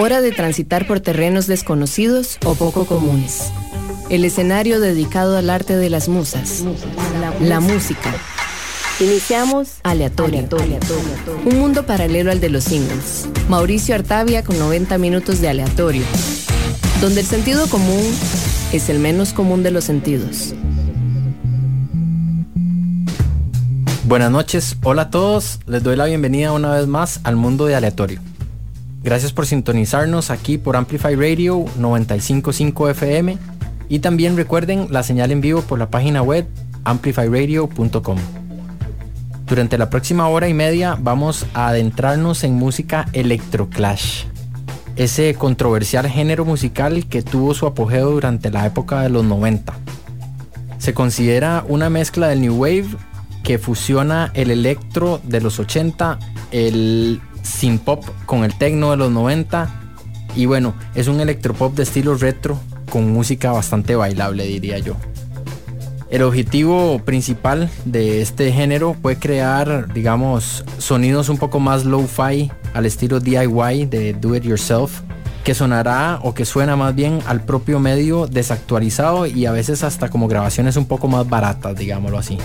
Hora de transitar por terrenos desconocidos o poco comunes. El escenario dedicado al arte de las musas, la música. Iniciamos Aleatorio. Un mundo paralelo al de los singles. Mauricio Artavia con 90 minutos de aleatorio. Donde el sentido común es el menos común de los sentidos. Buenas noches, hola a todos, les doy la bienvenida una vez más al mundo de aleatorio. Gracias por sintonizarnos aquí por Amplify Radio 955 FM y también recuerden la señal en vivo por la página web amplifyradio.com. Durante la próxima hora y media vamos a adentrarnos en música electroclash, ese controversial género musical que tuvo su apogeo durante la época de los 90. Se considera una mezcla del New Wave que fusiona el electro de los 80, el synth pop con el techno de los 90 y bueno, es un electropop de estilo retro con música bastante bailable diría yo. El objetivo principal de este género fue crear, digamos, sonidos un poco más low-fi al estilo DIY de Do It Yourself, que sonará o que suena más bien al propio medio desactualizado y a veces hasta como grabaciones un poco más baratas, digámoslo así.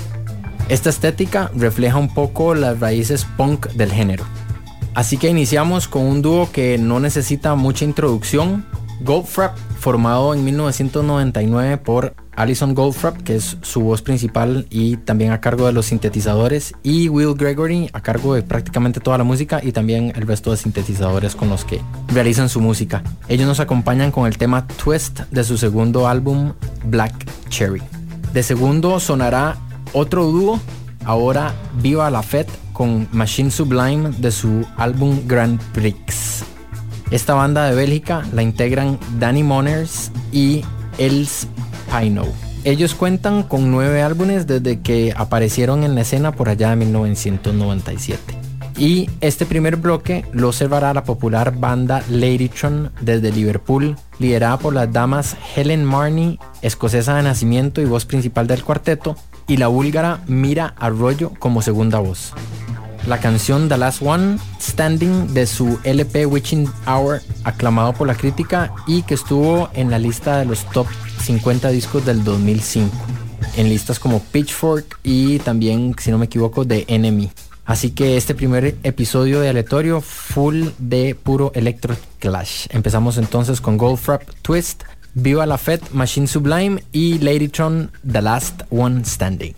Esta estética refleja un poco las raíces punk del género. Así que iniciamos con un dúo que no necesita mucha introducción, Goldfrapp, formado en 1999 por Alison Goldfrapp, que es su voz principal y también a cargo de los sintetizadores, y Will Gregory a cargo de prácticamente toda la música y también el resto de sintetizadores con los que realizan su música. Ellos nos acompañan con el tema Twist de su segundo álbum Black Cherry. De segundo sonará otro dúo, ahora Viva la Fed con Machine Sublime de su álbum Grand Prix. Esta banda de Bélgica la integran Danny Moners y Els Pino. Ellos cuentan con nueve álbumes desde que aparecieron en la escena por allá de 1997. Y este primer bloque lo cerrará la popular banda Ladytron desde Liverpool, liderada por las damas Helen Marney, escocesa de nacimiento y voz principal del cuarteto, y la búlgara Mira Arroyo como segunda voz. La canción The Last One Standing de su LP Witching Hour, aclamado por la crítica y que estuvo en la lista de los top 50 discos del 2005, en listas como Pitchfork y también, si no me equivoco, de Enemy. Así que este primer episodio de aleatorio full de puro electro clash. Empezamos entonces con Goldfrapp Twist Viva la Fed, Machine Sublime y Ladytron, The Last One Standing.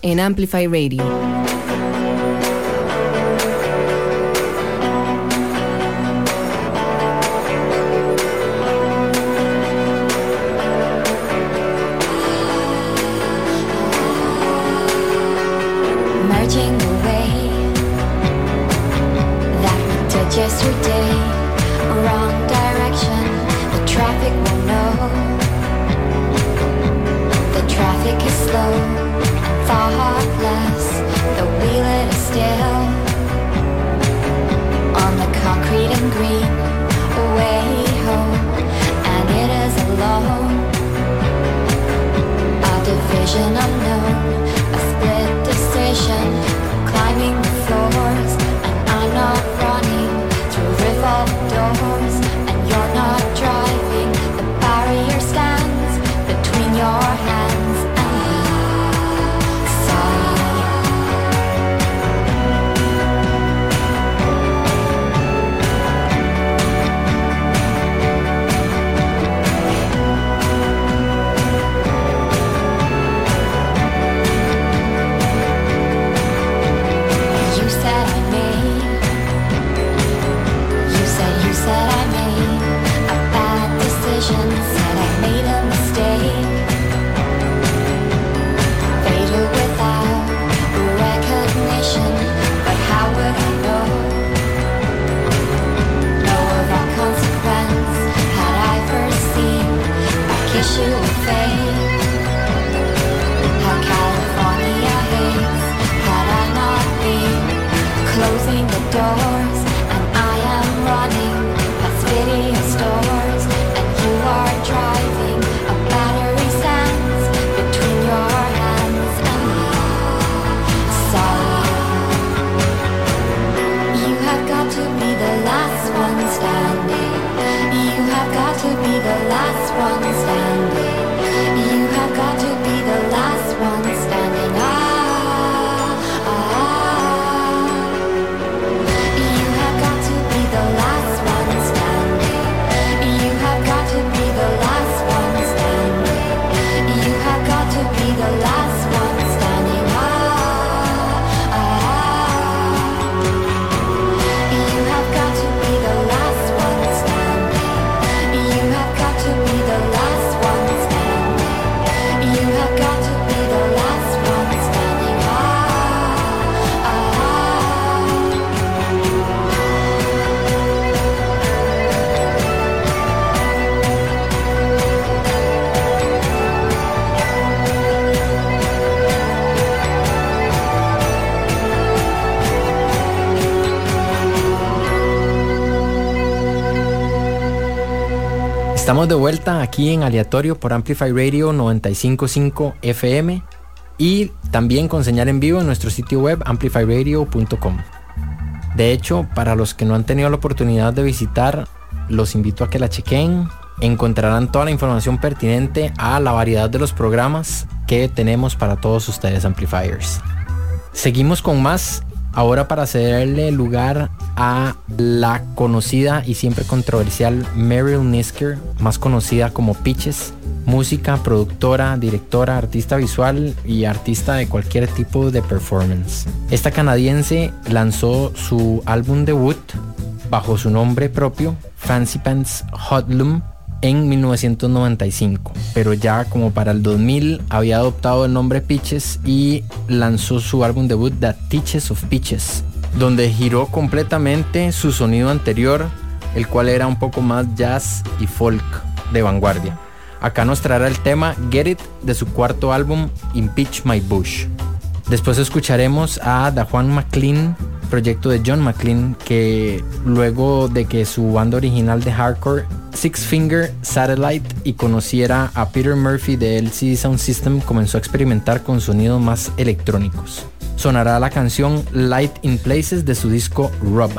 En Amplify Radio. Estamos de vuelta aquí en aleatorio por Amplify Radio 955 FM y también con señal en vivo en nuestro sitio web amplifyradio.com. De hecho, para los que no han tenido la oportunidad de visitar, los invito a que la chequen. Encontrarán toda la información pertinente a la variedad de los programas que tenemos para todos ustedes amplifiers. Seguimos con más Ahora para cederle lugar a la conocida y siempre controversial Meryl Nisker, más conocida como Pitches, música, productora, directora, artista visual y artista de cualquier tipo de performance. Esta canadiense lanzó su álbum debut bajo su nombre propio, Fancy Pants Hotlum, en 1995, pero ya como para el 2000 había adoptado el nombre Pitches y lanzó su álbum debut The Teaches of Pitches, donde giró completamente su sonido anterior, el cual era un poco más jazz y folk de vanguardia. Acá nos traerá el tema Get It de su cuarto álbum Impeach My Bush. Después escucharemos a Da Juan McLean proyecto de John McLean que luego de que su banda original de hardcore Six Finger Satellite y conociera a Peter Murphy de LCD Sound System comenzó a experimentar con sonidos más electrónicos. Sonará la canción Light in Places de su disco Rub.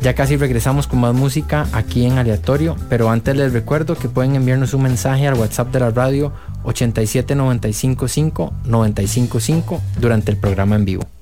Ya casi regresamos con más música aquí en aleatorio, pero antes les recuerdo que pueden enviarnos un mensaje al WhatsApp de la radio 87955 955 durante el programa en vivo.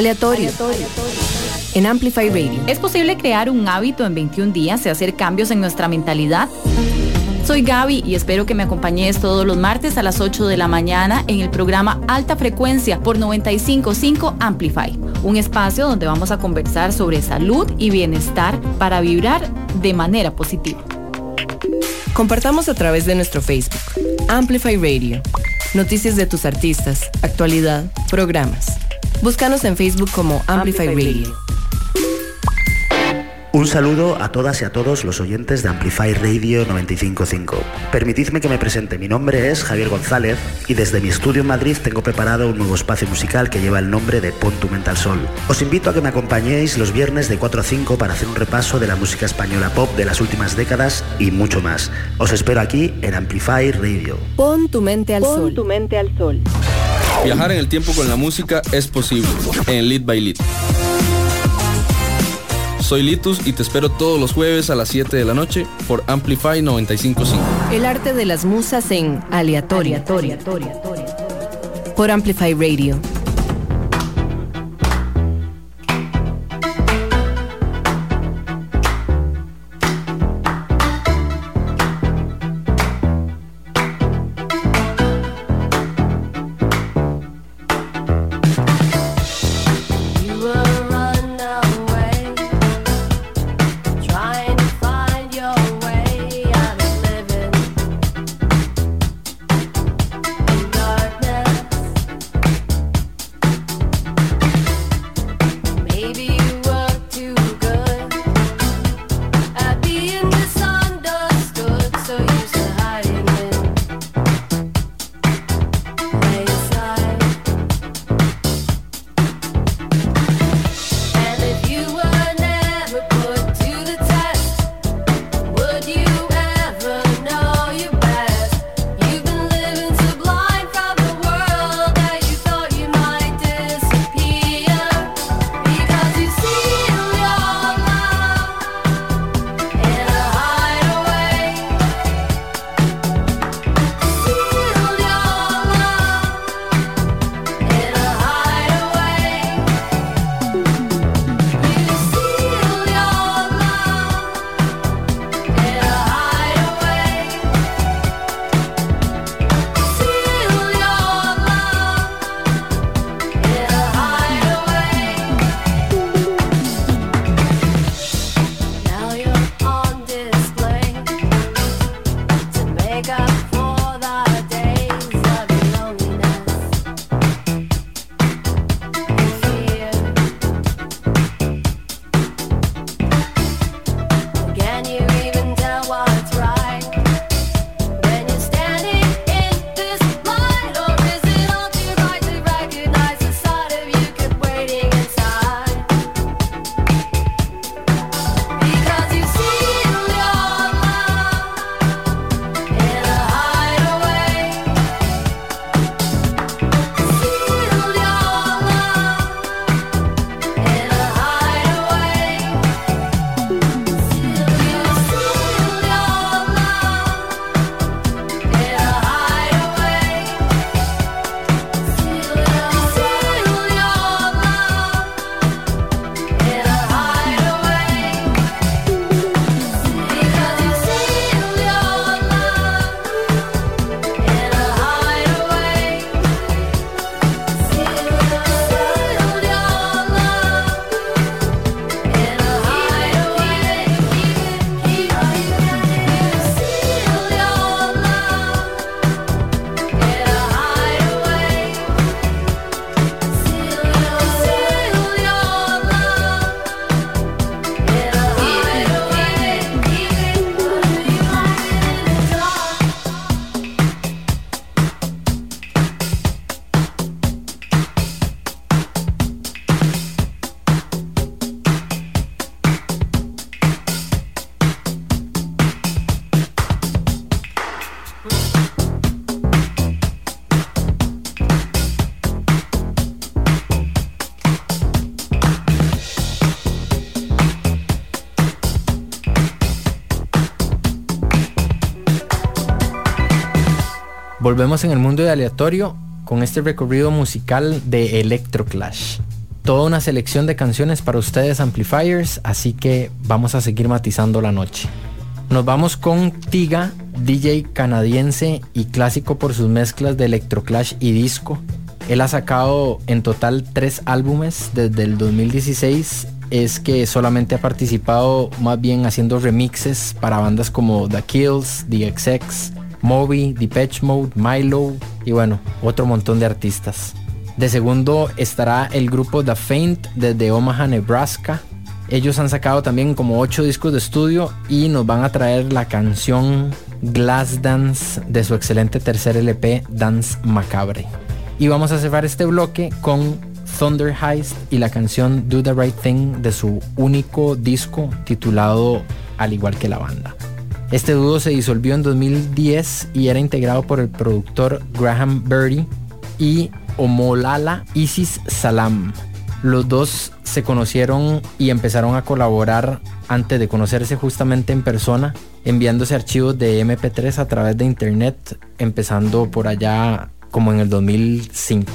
Aleatorio. En Amplify Radio. ¿Es posible crear un hábito en 21 días y hacer cambios en nuestra mentalidad? Soy Gaby y espero que me acompañes todos los martes a las 8 de la mañana en el programa Alta Frecuencia por 955 Amplify, un espacio donde vamos a conversar sobre salud y bienestar para vibrar de manera positiva. Compartamos a través de nuestro Facebook, Amplify Radio, noticias de tus artistas, actualidad, programas. Búscanos en Facebook como Amplify Radio. Un saludo a todas y a todos los oyentes de Amplify Radio 955. Permitidme que me presente. Mi nombre es Javier González y desde mi estudio en Madrid tengo preparado un nuevo espacio musical que lleva el nombre de Pon tu Mental Sol. Os invito a que me acompañéis los viernes de 4 a 5 para hacer un repaso de la música española pop de las últimas décadas y mucho más. Os espero aquí en Amplify Radio. Pon tu mente al Pon tu mente al sol. Viajar en el tiempo con la música es posible en Lead by Lead. Soy Litus y te espero todos los jueves a las 7 de la noche por Amplify 955. El arte de las musas en aleatoria. por Amplify Radio. Volvemos en el mundo de aleatorio con este recorrido musical de Electroclash. Toda una selección de canciones para ustedes amplifiers, así que vamos a seguir matizando la noche. Nos vamos con Tiga, DJ canadiense y clásico por sus mezclas de Electroclash y disco. Él ha sacado en total tres álbumes desde el 2016. Es que solamente ha participado más bien haciendo remixes para bandas como The Kills, The XX, Moby, Depeche Mode, Milo y bueno, otro montón de artistas. De segundo estará el grupo The Faint desde Omaha, Nebraska. Ellos han sacado también como 8 discos de estudio y nos van a traer la canción Glass Dance de su excelente tercer LP Dance Macabre. Y vamos a cerrar este bloque con Thunder Heist y la canción Do the Right Thing de su único disco titulado Al igual que la banda. Este dúo se disolvió en 2010 y era integrado por el productor Graham Birdie y Omolala Isis Salam. Los dos se conocieron y empezaron a colaborar antes de conocerse justamente en persona, enviándose archivos de MP3 a través de internet, empezando por allá como en el 2005.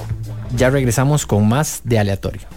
Ya regresamos con más de aleatorio.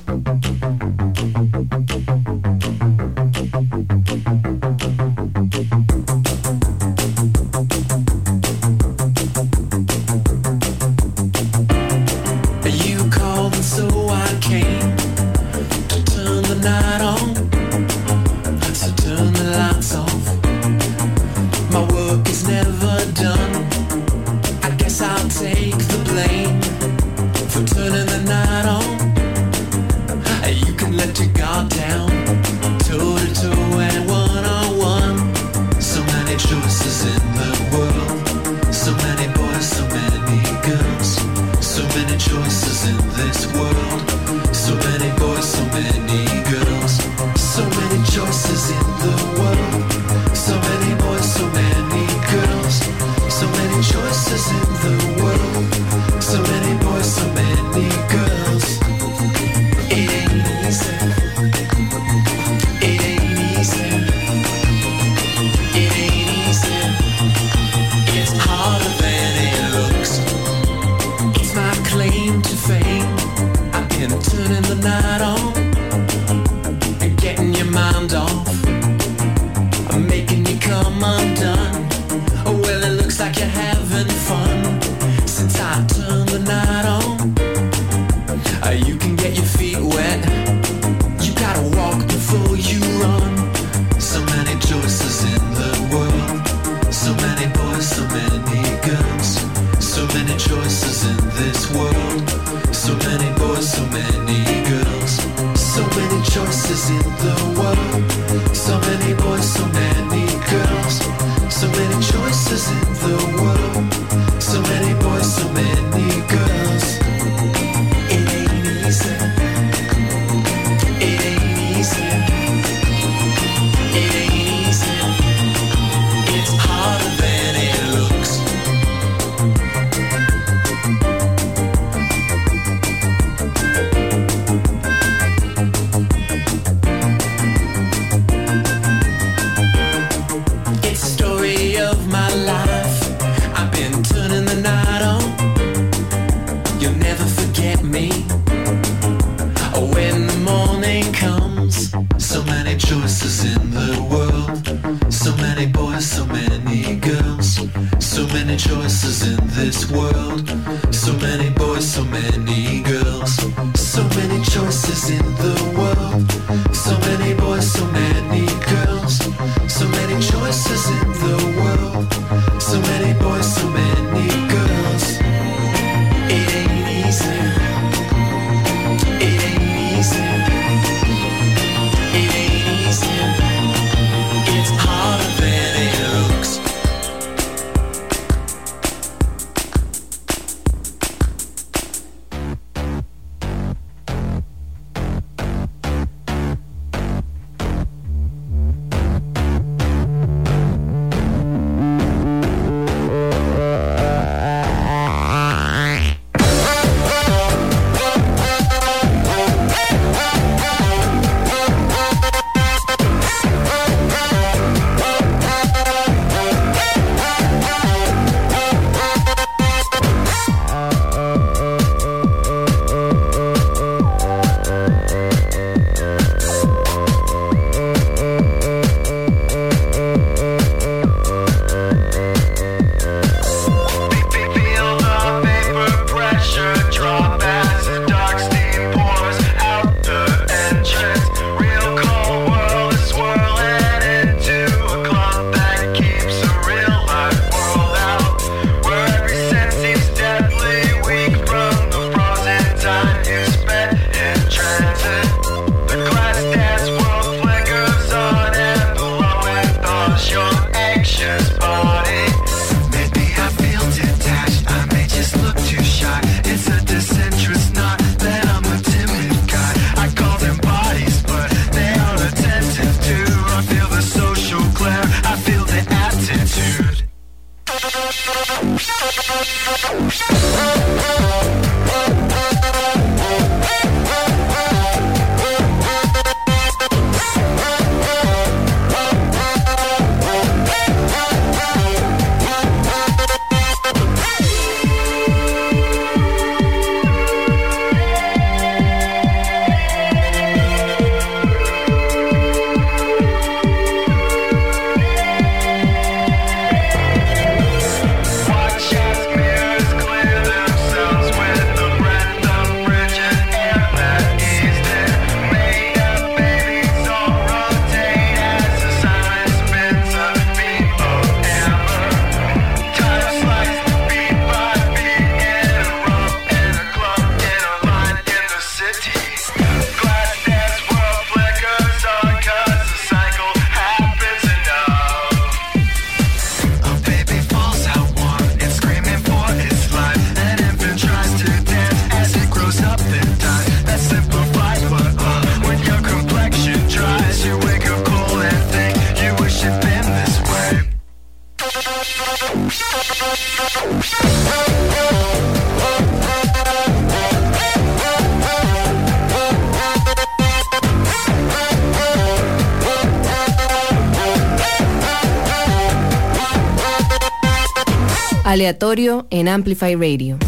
en Amplify Radio.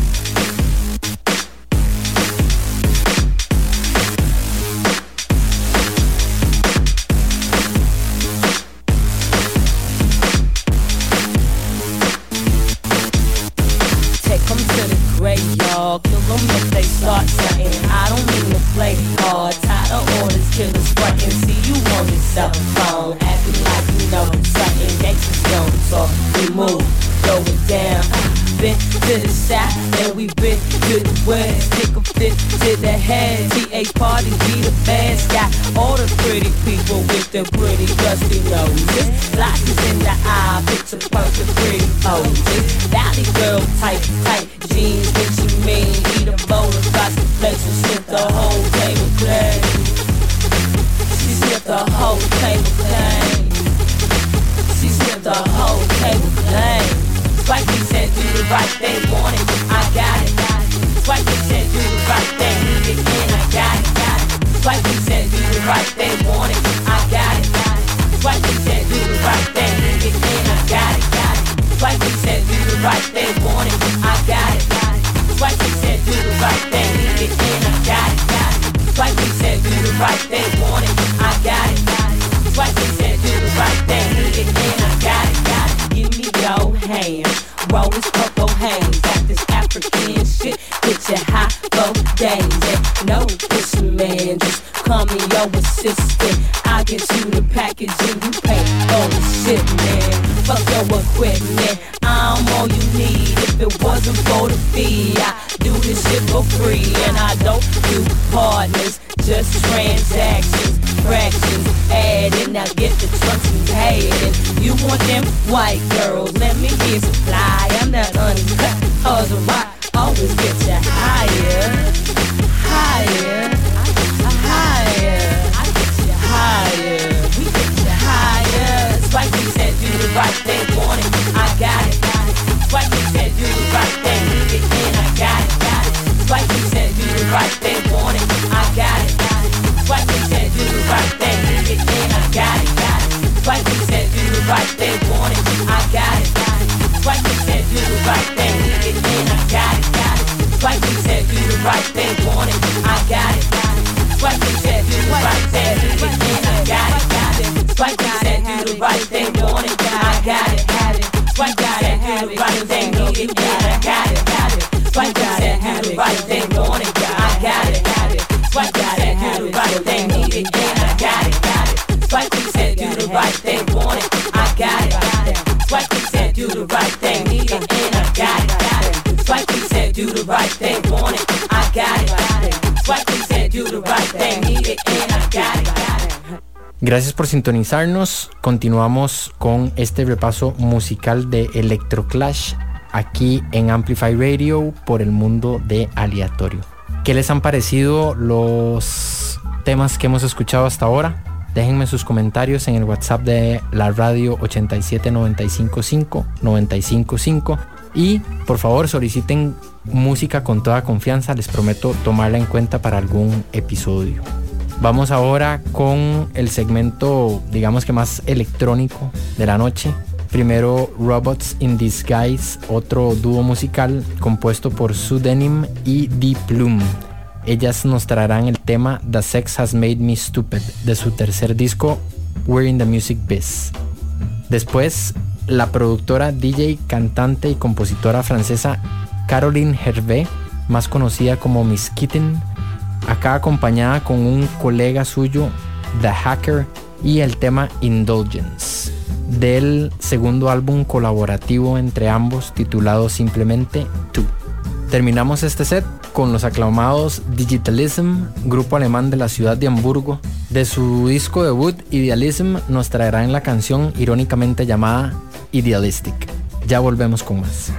right, they want it, I got it. Swipe and said do the right thing, need it, and I got it. Swipe and said do the right, thing, want it, I got it. Swipe and said do the right thing, need it, and I got it. Swipe and said do the right, they want it, I got it. Swipe and said do the right thing, need it, and I got it. Swipe and said do the right, they want it, I got it. Swipe and said do the right thing, need it, and I got it. Give me your hand rolling purple hangs got this African shit. Get your high low days and no fisherman. Just call me your assistant. I get you the package and you pay for the shit, man. Fuck your equipment. I'm all you need. If it wasn't for the fee, I do this shit for free and I don't do partners, just transactions, fractions bad and I get the trust and paid. And you want them white girls, let me get fly. I'm not uncut, cause a rock always gets you higher, higher, higher, higher. We get you higher. Spike Lee said do the right thing, want it, I got it. Spike Lee said do the right thing, and I got it. Spike Lee said do the right thing, want it, I got it. Spike Lee said do the right it, and I got it, got it. White niggas that do the right thing, want it, I got it, got it. White niggas that do the right thing, need it, and I got it, got it. White niggas said do the right thing, want it, I got it, got it. White niggas said do the right thing, need it, and I got it, got it. White niggas said do the right thing, want it, I got it, got it. White niggas that do the right thing, need it, and I got it, got it. White niggas that do the right thing, want it, I got it, got it. White niggas that do the right thing, need it, and I got it, got it. Gracias por sintonizarnos. Continuamos con este repaso musical de Electroclash aquí en Amplify Radio por el mundo de aleatorio. ¿Qué les han parecido los temas que hemos escuchado hasta ahora? Déjenme sus comentarios en el WhatsApp de la radio 87955 y por favor soliciten música con toda confianza, les prometo tomarla en cuenta para algún episodio. Vamos ahora con el segmento, digamos que más electrónico de la noche. Primero Robots in Disguise, otro dúo musical compuesto por Sudenim y D Plume. Ellas nos traerán el tema The Sex Has Made Me Stupid de su tercer disco We're in the Music Biz. Después, la productora, DJ, cantante y compositora francesa Caroline Hervé, más conocida como Miss Kitten, acá acompañada con un colega suyo, The Hacker, y el tema Indulgence, del segundo álbum colaborativo entre ambos titulado simplemente Two. Terminamos este set con los aclamados Digitalism, grupo alemán de la ciudad de Hamburgo. De su disco debut, Idealism, nos traerán la canción irónicamente llamada Idealistic. Ya volvemos con más.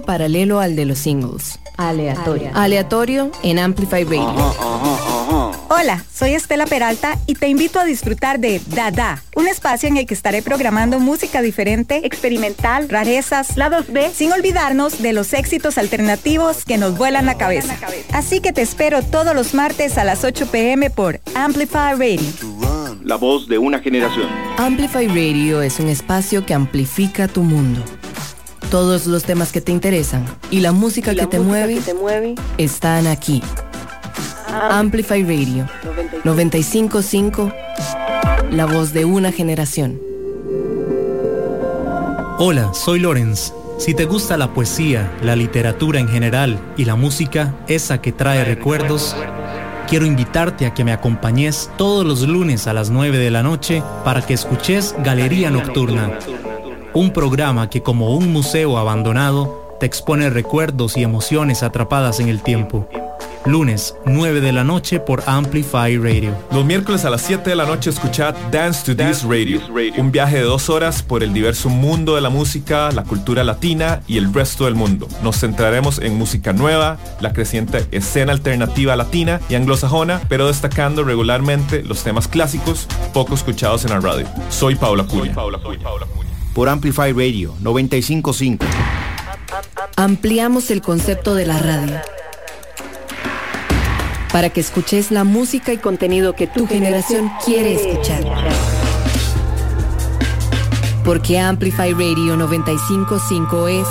Paralelo al de los singles. Aleatorio. Aleatorio en Amplify Radio. Hola, soy Estela Peralta y te invito a disfrutar de Dada, un espacio en el que estaré programando música diferente, experimental, rarezas, lados B, sin olvidarnos de los éxitos alternativos que nos vuelan la cabeza. Así que te espero todos los martes a las 8 pm por Amplify Radio. La voz de una generación. Amplify Radio es un espacio que amplifica tu mundo. Todos los temas que te interesan y la música, que, te mueve, están aquí. Amplify Radio 955, la voz de una generación. Hola, soy Lorenz. Si te gusta la poesía, la literatura en general y la música, esa que trae recuerdos, quiero invitarte a que me acompañes todos los lunes a las 9 de la noche para que escuches Galería Nocturna un programa que como un museo abandonado te expone recuerdos y emociones atrapadas en el tiempo. Lunes, 9 de la noche por Amplify Radio. Los miércoles a las 7 de la noche escuchad Dance to This Radio, un viaje de dos horas por el diverso mundo de la música, la cultura latina y el resto del mundo. Nos centraremos en música nueva, la creciente escena alternativa latina y anglosajona, pero destacando regularmente los temas clásicos poco escuchados en la radio. Soy Paula Curia por Amplify Radio 955. Ampliamos el concepto de la radio para que escuches la música y contenido que tu generación quiere escuchar. Porque Amplify Radio 955 es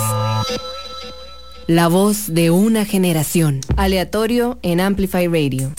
la voz de una generación. Aleatorio en Amplify Radio.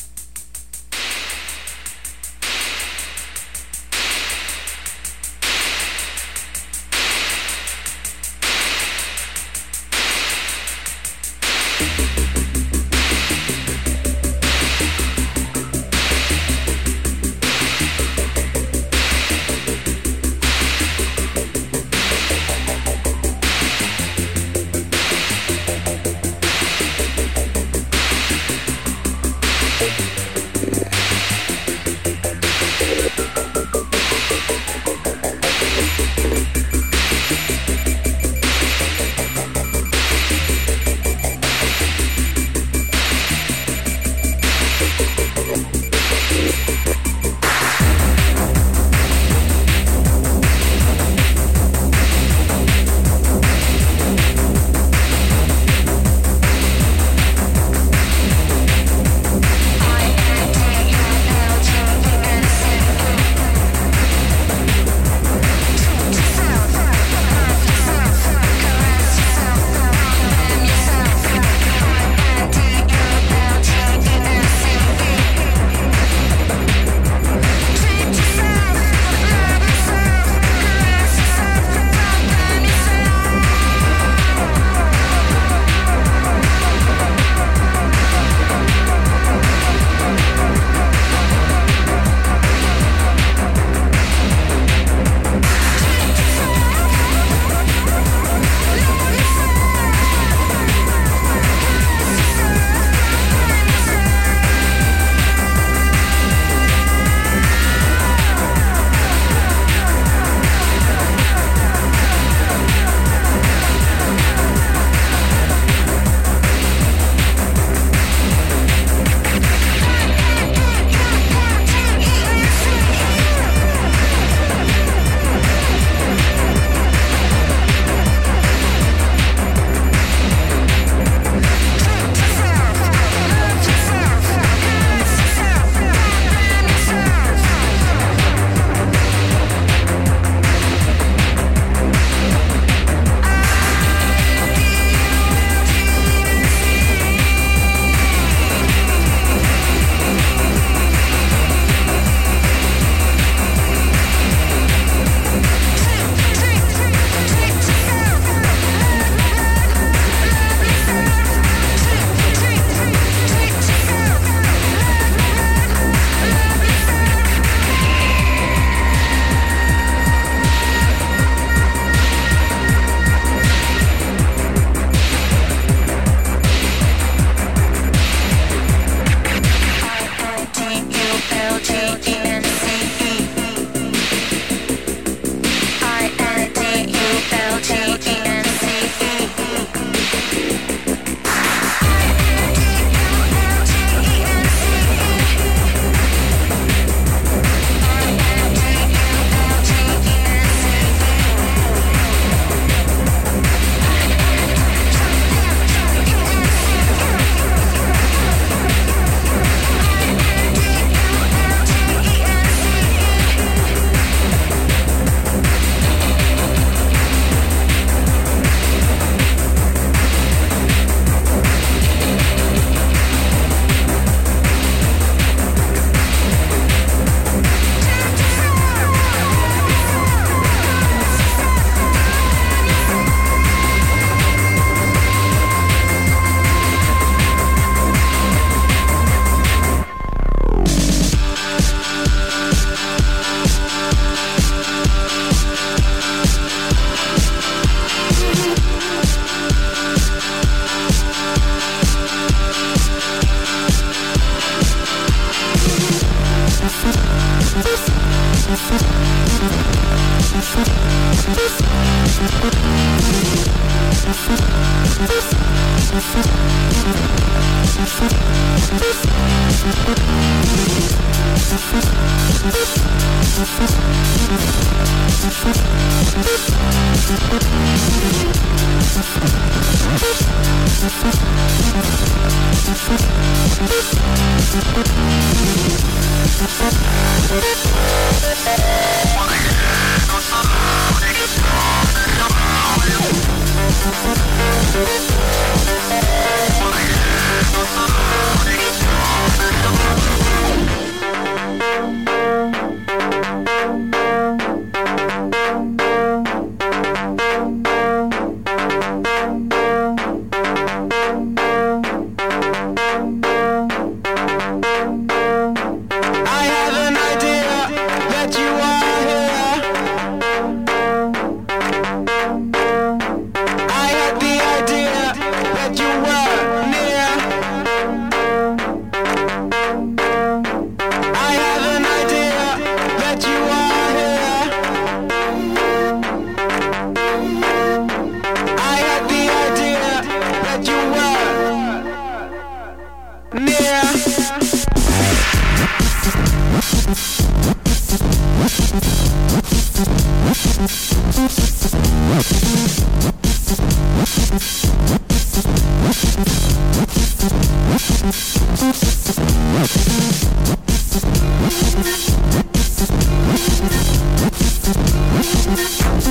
Thank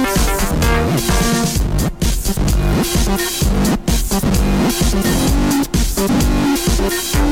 you.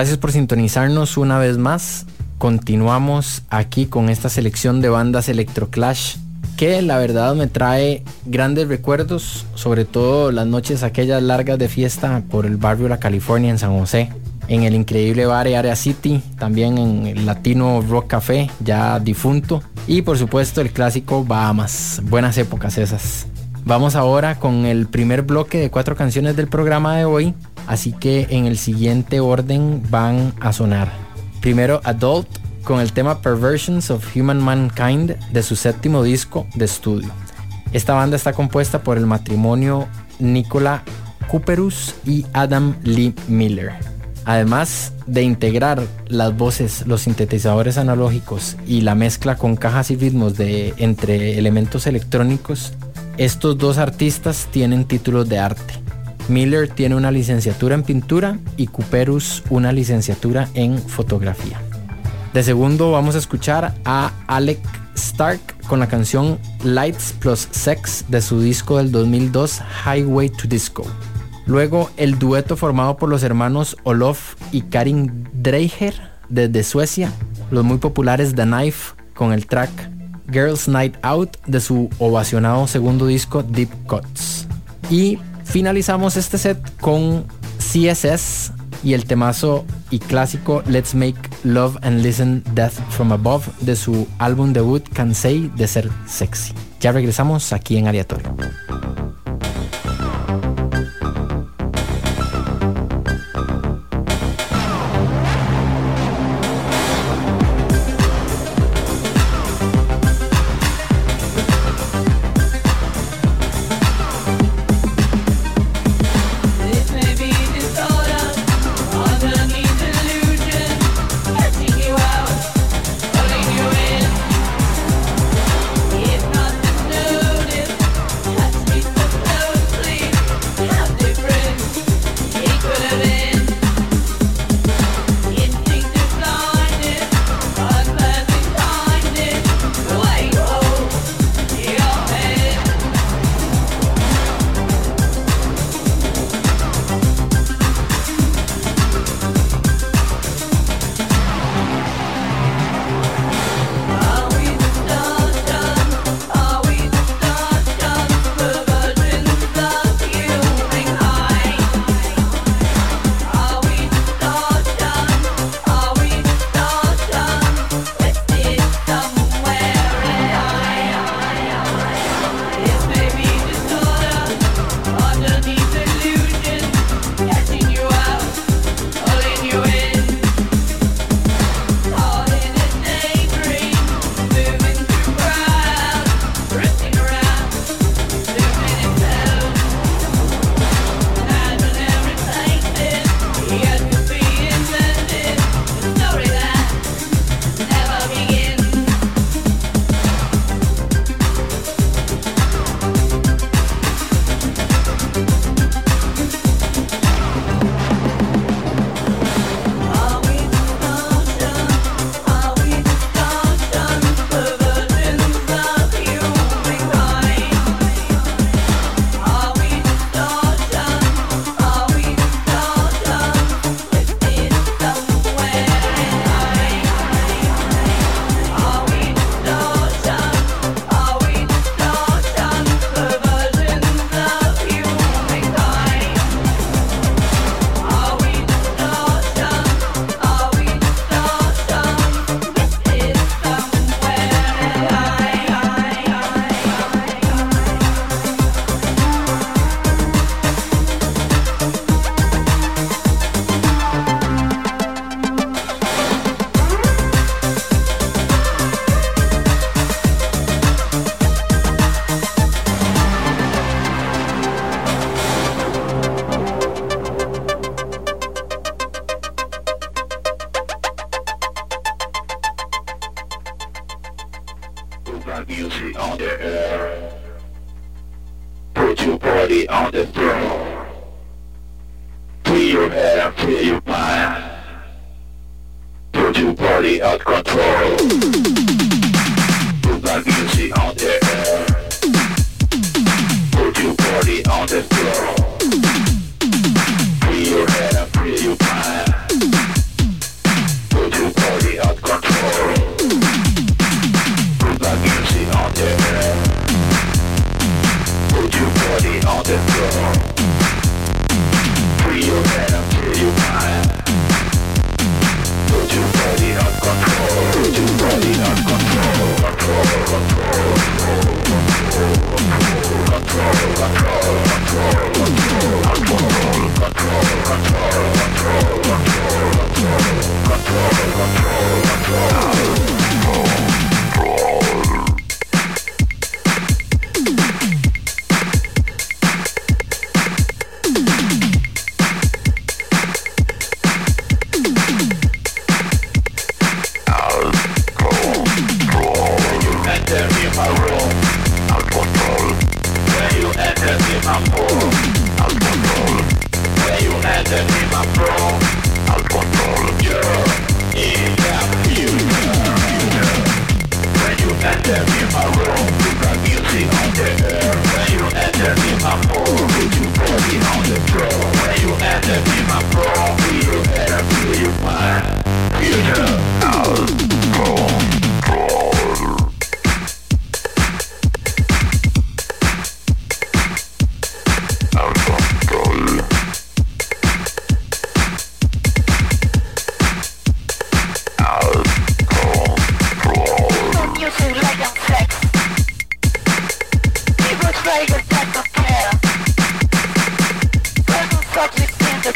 Gracias por sintonizarnos una vez más. Continuamos aquí con esta selección de bandas Electroclash que la verdad me trae grandes recuerdos, sobre todo las noches aquellas largas de fiesta por el barrio La California en San José, en el increíble bar Area City, también en el Latino Rock Café, ya difunto, y por supuesto el clásico Bahamas. Buenas épocas esas. Vamos ahora con el primer bloque de cuatro canciones del programa de hoy, así que en el siguiente orden van a sonar. Primero Adult con el tema Perversions of Human Mankind de su séptimo disco de estudio. Esta banda está compuesta por el matrimonio Nicola Cooperus y Adam Lee Miller. Además de integrar las voces, los sintetizadores analógicos y la mezcla con cajas y ritmos de entre elementos electrónicos, estos dos artistas tienen títulos de arte. Miller tiene una licenciatura en pintura y Cooperus una licenciatura en fotografía. De segundo vamos a escuchar a Alec Stark con la canción Lights Plus Sex de su disco del 2002 Highway to Disco. Luego el dueto formado por los hermanos Olof y Karin Dreiger desde Suecia, los muy populares The Knife con el track Girls Night Out de su ovacionado segundo disco Deep Cuts. Y finalizamos este set con CSS y el temazo y clásico Let's Make Love and Listen Death from Above de su álbum debut Cansei de ser sexy. Ya regresamos aquí en Aleatorio.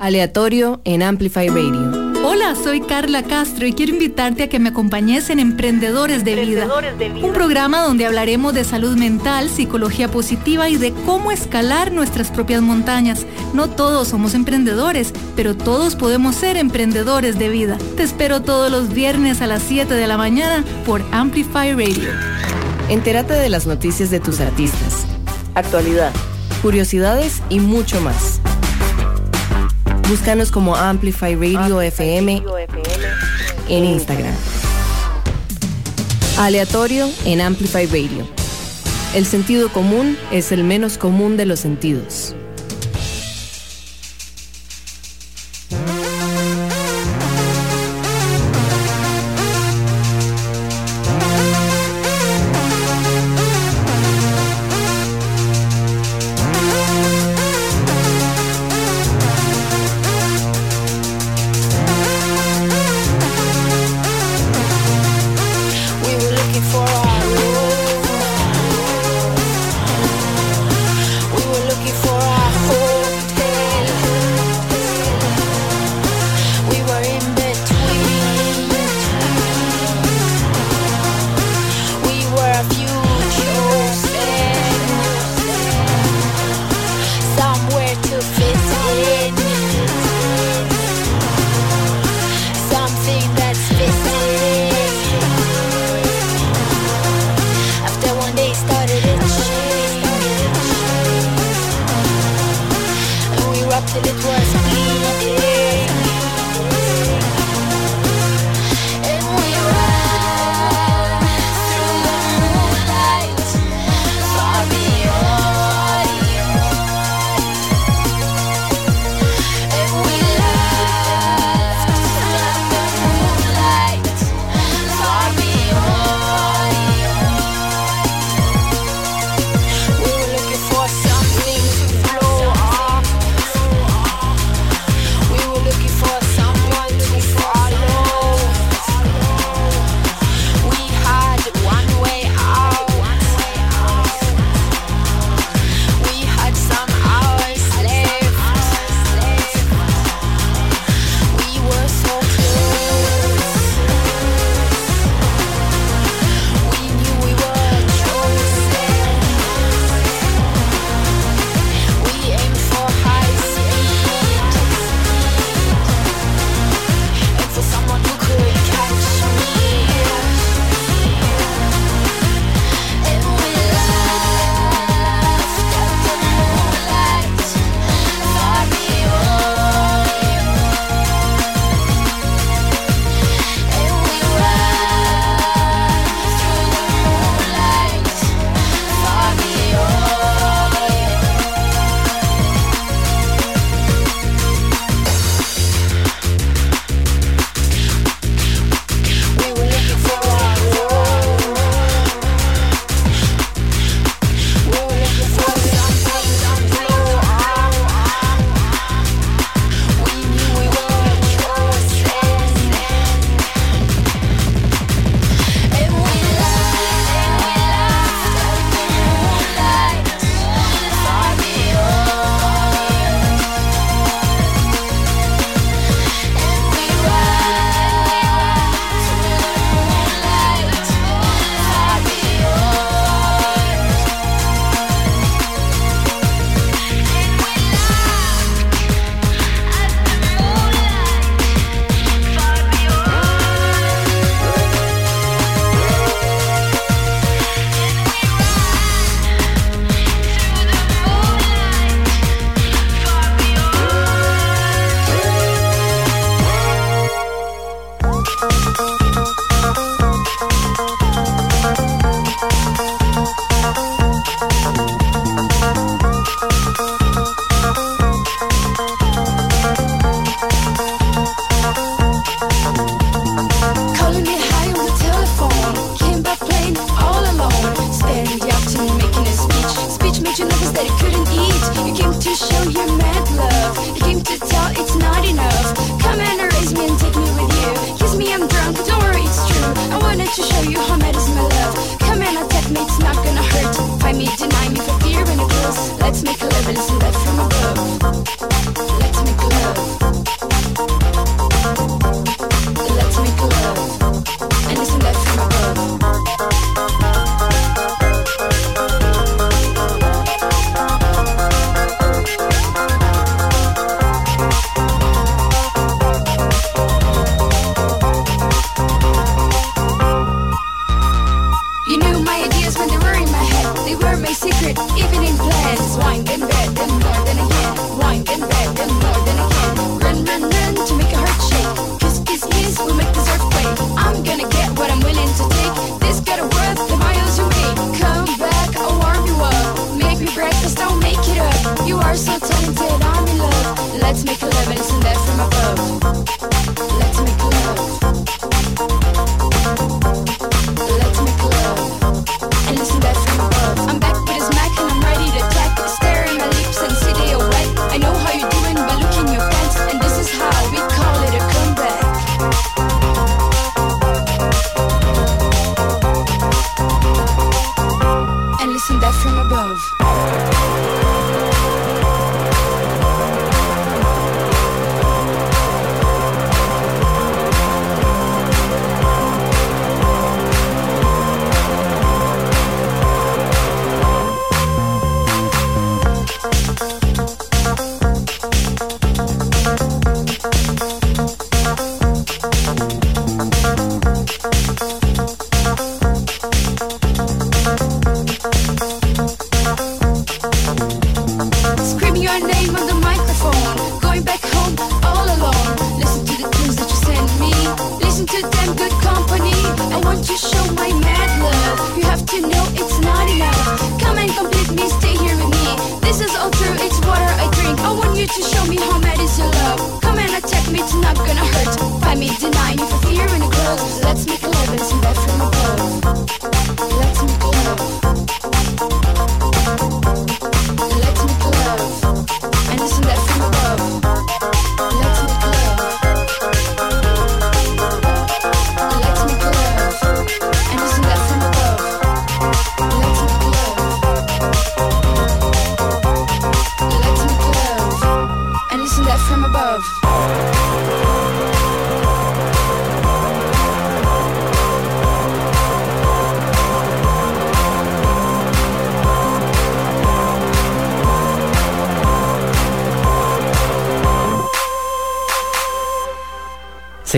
Aleatorio en Amplify Radio. Hola, soy Carla Castro y quiero invitarte a que me acompañes en Emprendedores de, Vida, un programa donde hablaremos de salud mental, psicología positiva y de cómo escalar nuestras propias montañas. No todos somos emprendedores, pero todos podemos ser emprendedores de vida. Te espero todos los viernes a las 7 de la mañana por Amplify Radio. Entérate de las noticias de tus artistas, actualidad, curiosidades y mucho más. Búscanos como Amplify Radio, FM, en Instagram. Aleatorio en Amplify Radio. El sentido común es el menos común de los sentidos.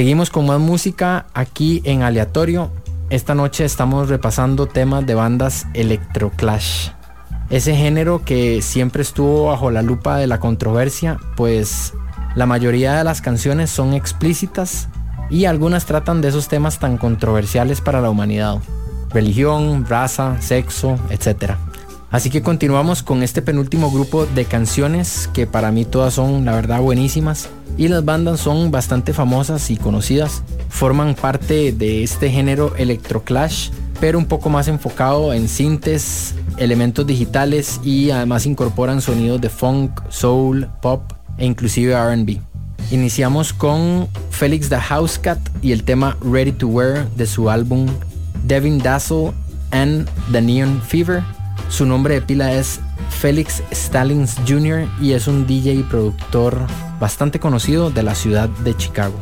Seguimos con más música aquí en aleatorio. Esta noche estamos repasando temas de bandas electroclash. Ese género que siempre estuvo bajo la lupa de la controversia, pues la mayoría de las canciones son explícitas y algunas tratan de esos temas tan controversiales para la humanidad. Religión, raza, sexo, etc. Así que continuamos con este penúltimo grupo de canciones que para mí todas son la verdad buenísimas y las bandas son bastante famosas y conocidas. Forman parte de este género electroclash, pero un poco más enfocado en sintes, elementos digitales y además incorporan sonidos de funk, soul, pop e inclusive RB. Iniciamos con Felix the Housecat y el tema Ready to Wear de su álbum Devin Dazzle and the Neon Fever. Su nombre de pila es Felix Stallings Jr. y es un DJ y productor bastante conocido de la ciudad de Chicago.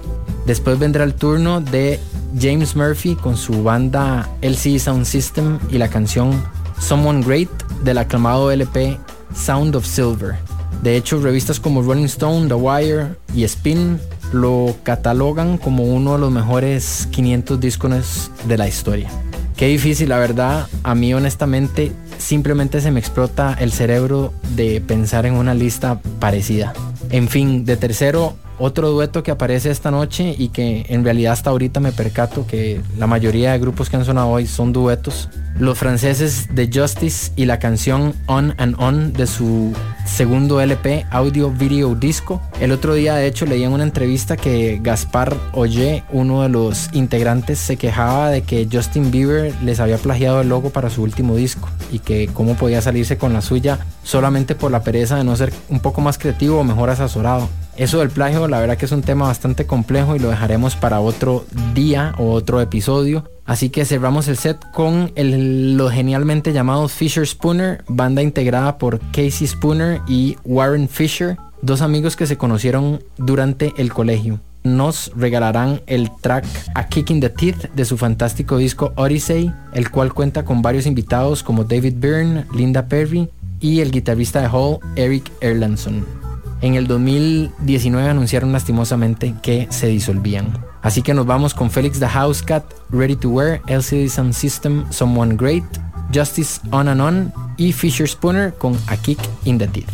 Después vendrá el turno de James Murphy con su banda LC Sound System y la canción Someone Great del aclamado LP Sound of Silver. De hecho, revistas como Rolling Stone, The Wire y Spin lo catalogan como uno de los mejores 500 discos de la historia. Qué difícil, la verdad. A mí honestamente simplemente se me explota el cerebro de pensar en una lista parecida. En fin, de tercero, otro dueto que aparece esta noche y que en realidad hasta ahorita me percato que la mayoría de grupos que han sonado hoy son duetos. Los franceses de Justice y la canción On and On de su segundo LP, Audio Video Disco. El otro día de hecho leí en una entrevista que Gaspar Oye, uno de los integrantes, se quejaba de que Justin Bieber les había plagiado el logo para su último disco y que cómo podía salirse con la suya solamente por la pereza de no ser un poco más creativo o mejor asesorado. Eso del plagio, la verdad que es un tema bastante complejo y lo dejaremos para otro día o otro episodio. Así que cerramos el set con el, lo genialmente llamado Fisher Spooner, banda integrada por Casey Spooner y Warren Fisher, dos amigos que se conocieron durante el colegio. Nos regalarán el track A Kick in the Teeth de su fantástico disco Odyssey, el cual cuenta con varios invitados como David Byrne, Linda Perry y el guitarrista de Hall, Eric Erlandson. En el 2019 anunciaron lastimosamente que se disolvían. Así que nos vamos con Felix the Housecat, Ready to Wear, LCD Sound System, Someone Great, Justice On and On y Fisher Spooner con A Kick in the Teeth.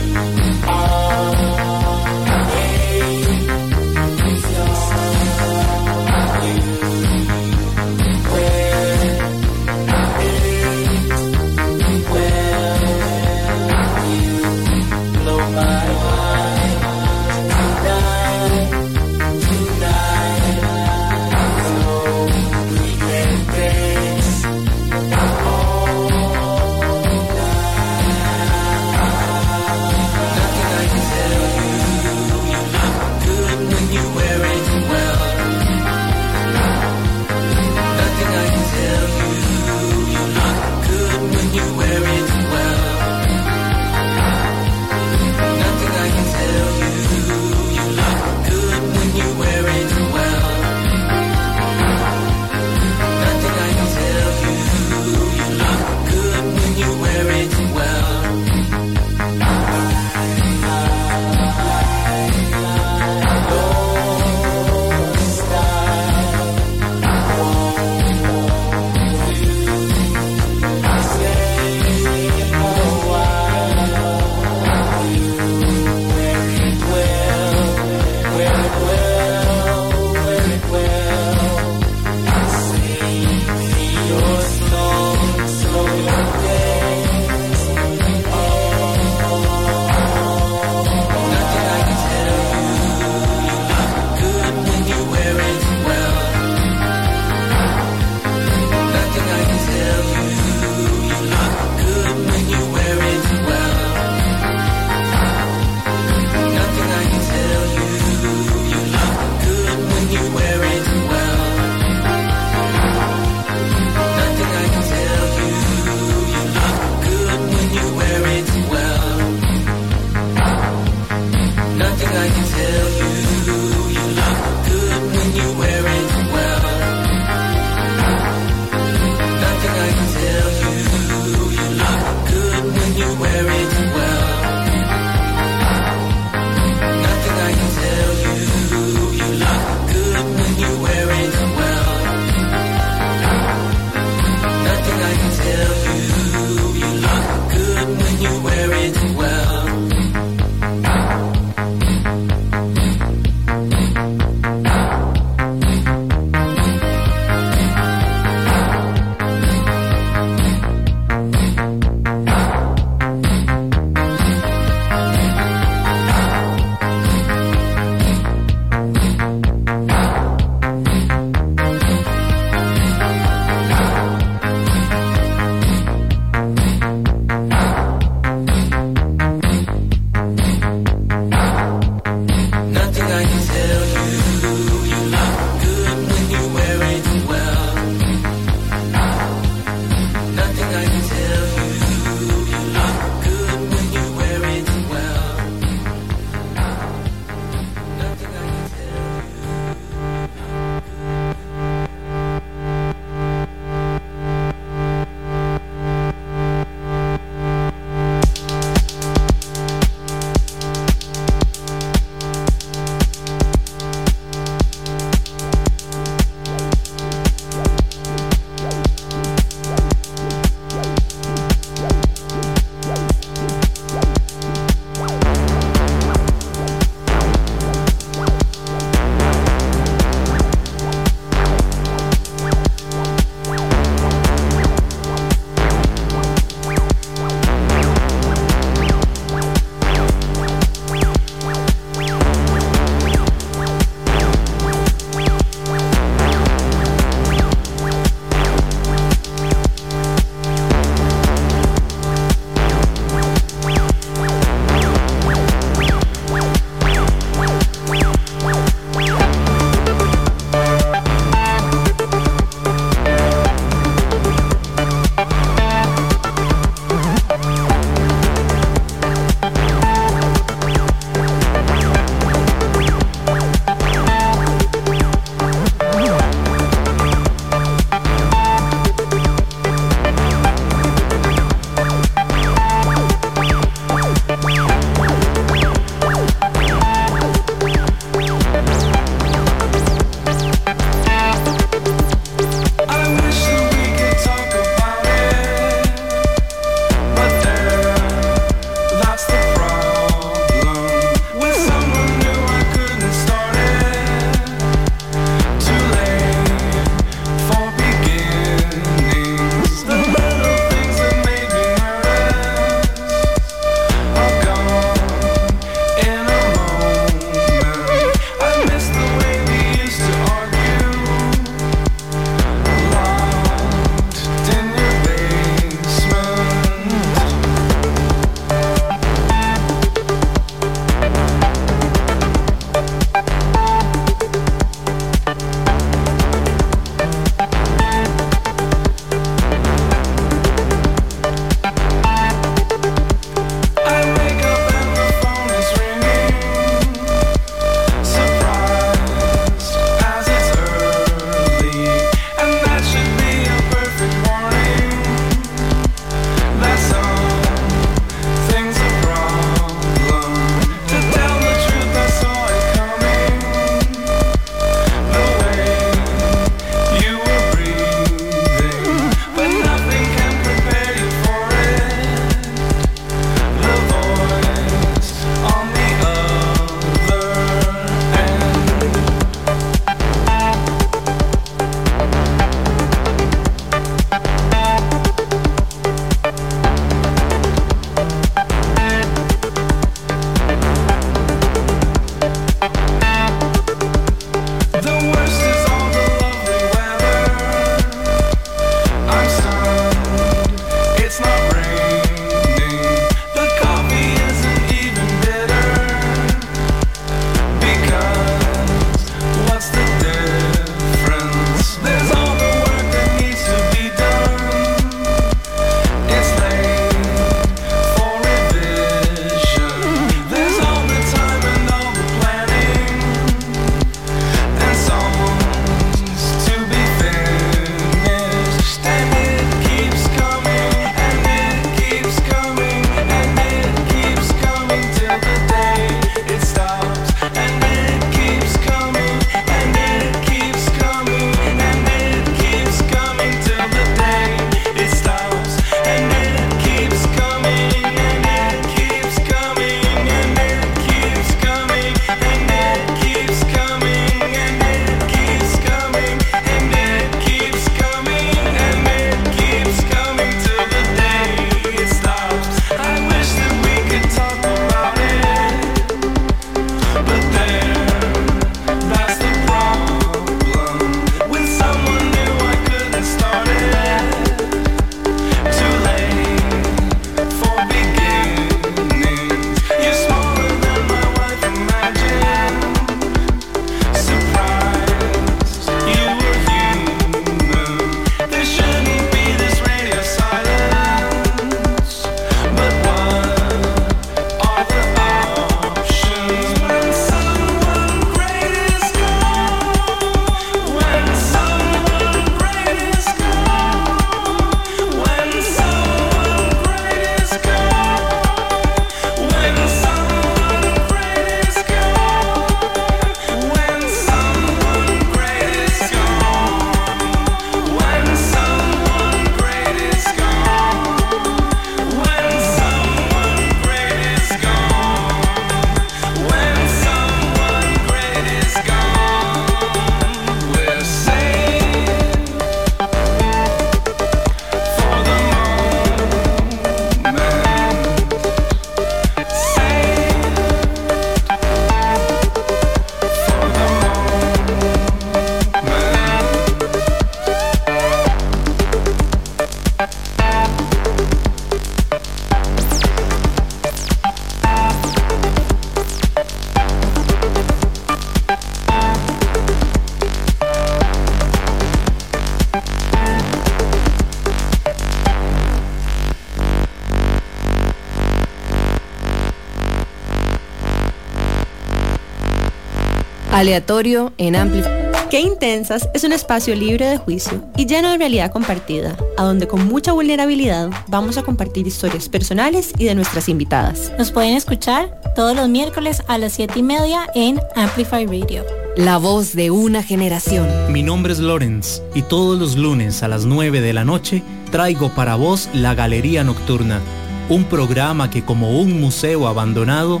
Aleatorio en Amplify. Qué Intensas es un espacio libre de juicio y lleno de realidad compartida, a donde con mucha vulnerabilidad vamos a compartir historias personales y de nuestras invitadas. Nos pueden escuchar todos los miércoles a las 7 y media en Amplify Radio. La voz de una generación. Mi nombre es Lorenz y todos los lunes a las 9 de la noche traigo para vos La Galería Nocturna, un programa que como un museo abandonado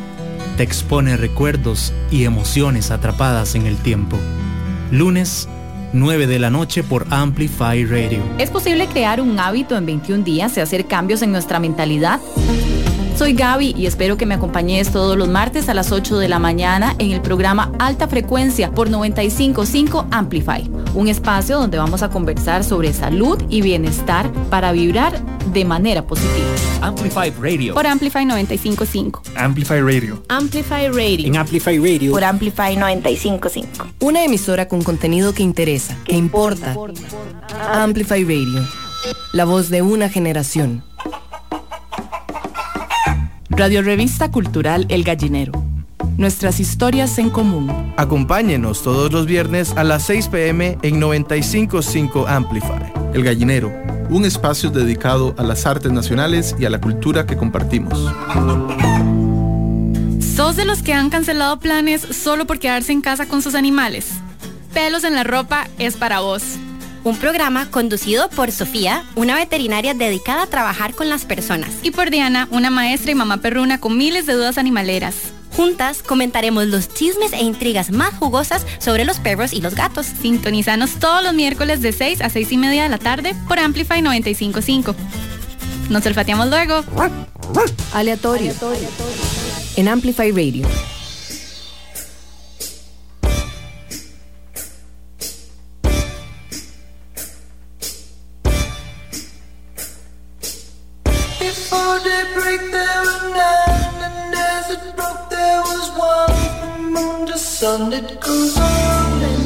te expone recuerdos y emociones atrapadas en el tiempo. Lunes, 9 de la noche por Amplify Radio. ¿Es posible crear un hábito en 21 días y hacer cambios en nuestra mentalidad? Soy Gaby y espero que me acompañes todos los martes a las 8 de la mañana en el programa Alta Frecuencia por 955 Amplify, un espacio donde vamos a conversar sobre salud y bienestar para vibrar de manera positiva. Amplify Radio. Por Amplify 955. Amplify Radio. Amplify Radio. En Amplify Radio. Por Amplify 955. Una emisora con contenido que interesa, que importa. Amplify Radio. La voz de una generación. Radio Revista Cultural El Gallinero. Nuestras historias en común. Acompáñenos todos los viernes a las 6 pm en 955 Amplify. El Gallinero, un espacio dedicado a las artes nacionales y a la cultura que compartimos. ¿Sos de los que han cancelado planes solo por quedarse en casa con sus animales? Pelos en la ropa es para vos. Un programa conducido por Sofía, una veterinaria dedicada a trabajar con las personas. Y por Diana, una maestra y mamá perruna con miles de dudas animaleras. Juntas comentaremos los chismes e intrigas más jugosas sobre los perros y los gatos. Sintonizanos todos los miércoles de 6 a 6 y media de la tarde por Amplify 955. Nos olfateamos luego. Aleatorio. En Amplify Radio. Sun it goes on and on.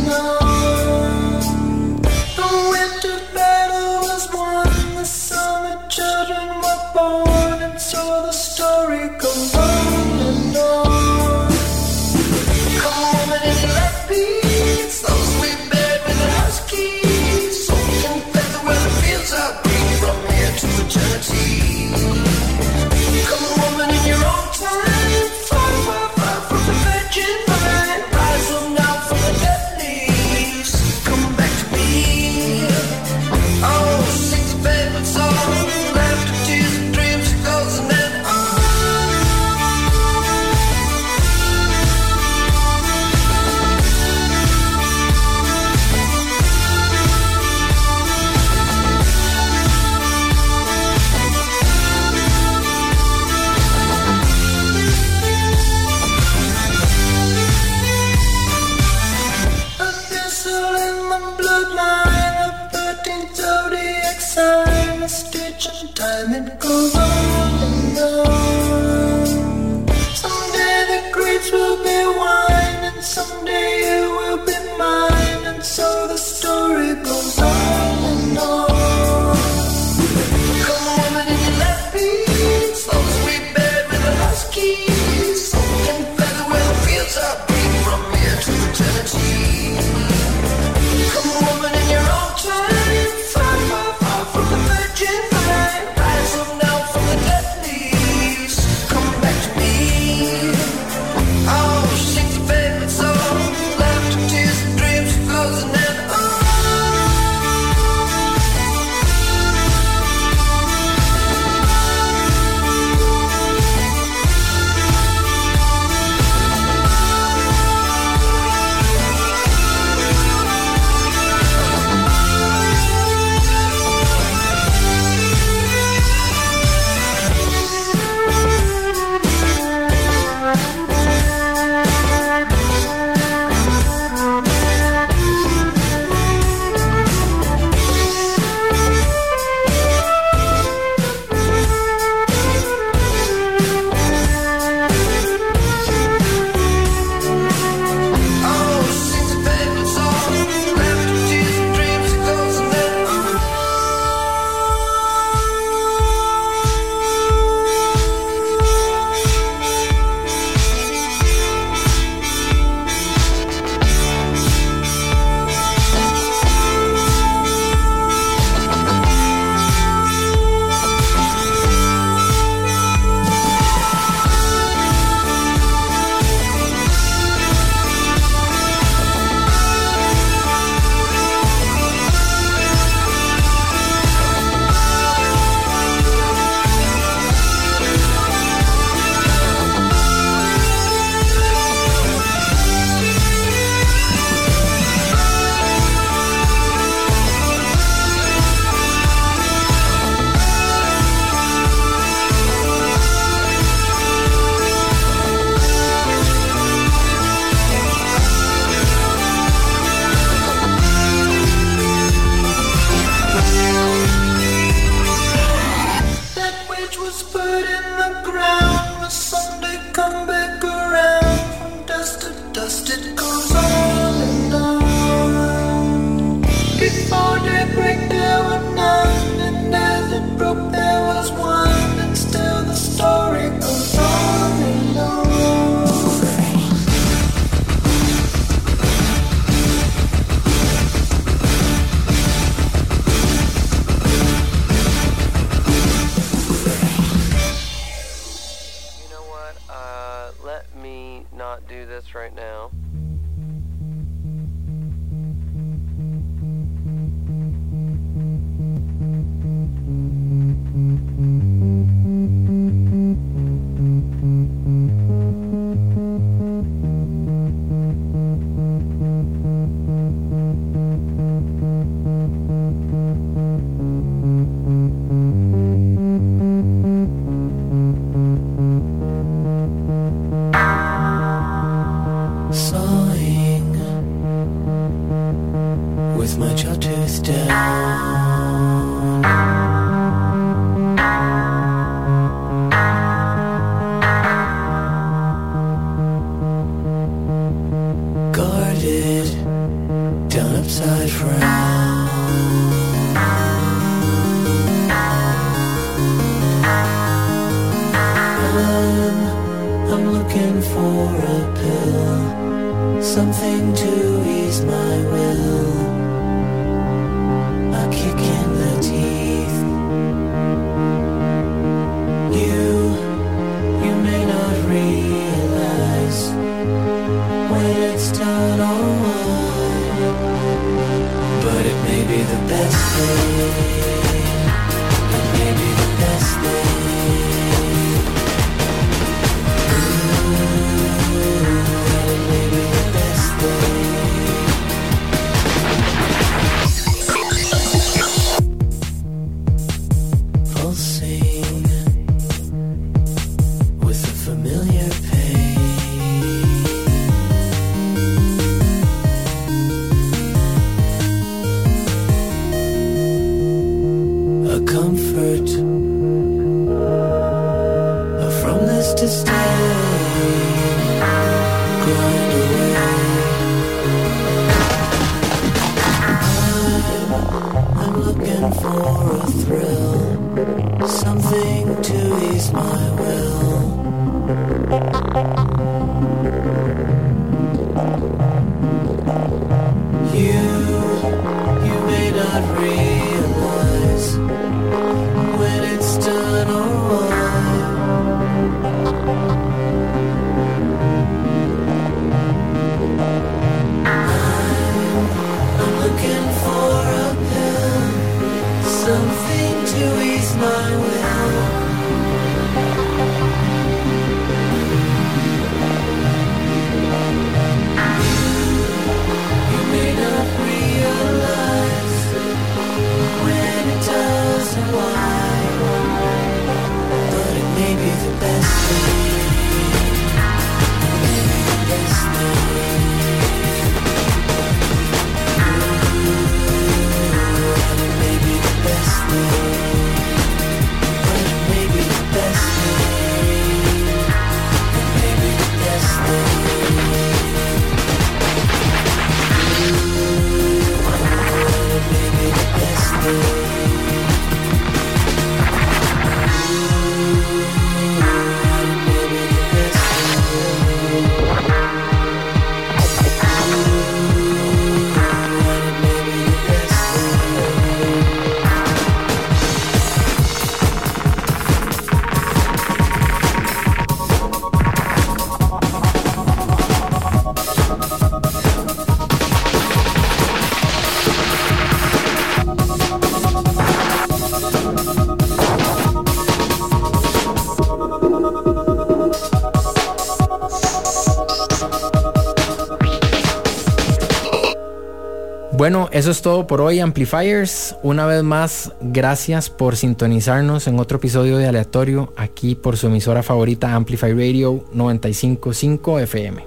Eso es todo por hoy, Amplifiers. Una vez más, gracias por sintonizarnos en otro episodio de Aleatorio, aquí por su emisora favorita Amplify Radio 955 FM.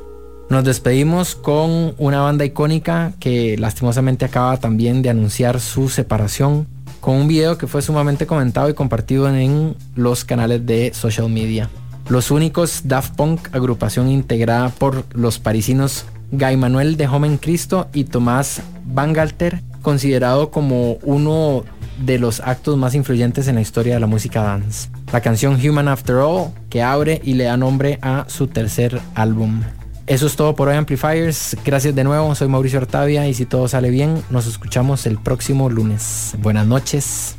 Nos despedimos con una banda icónica que lastimosamente acaba también de anunciar su separación con un video que fue sumamente comentado y compartido en los canales de social media. Los únicos Daft Punk, agrupación integrada por los parisinos Guy Manuel de Joven Cristo y Tomás Van Bangalter, considerado como uno de los actos más influyentes en la historia de la música dance. La canción Human After All, que abre y le da nombre a su tercer álbum. Eso es todo por hoy Amplifiers. Gracias de nuevo, soy Mauricio Artavia y si todo sale bien, nos escuchamos el próximo lunes. Buenas noches.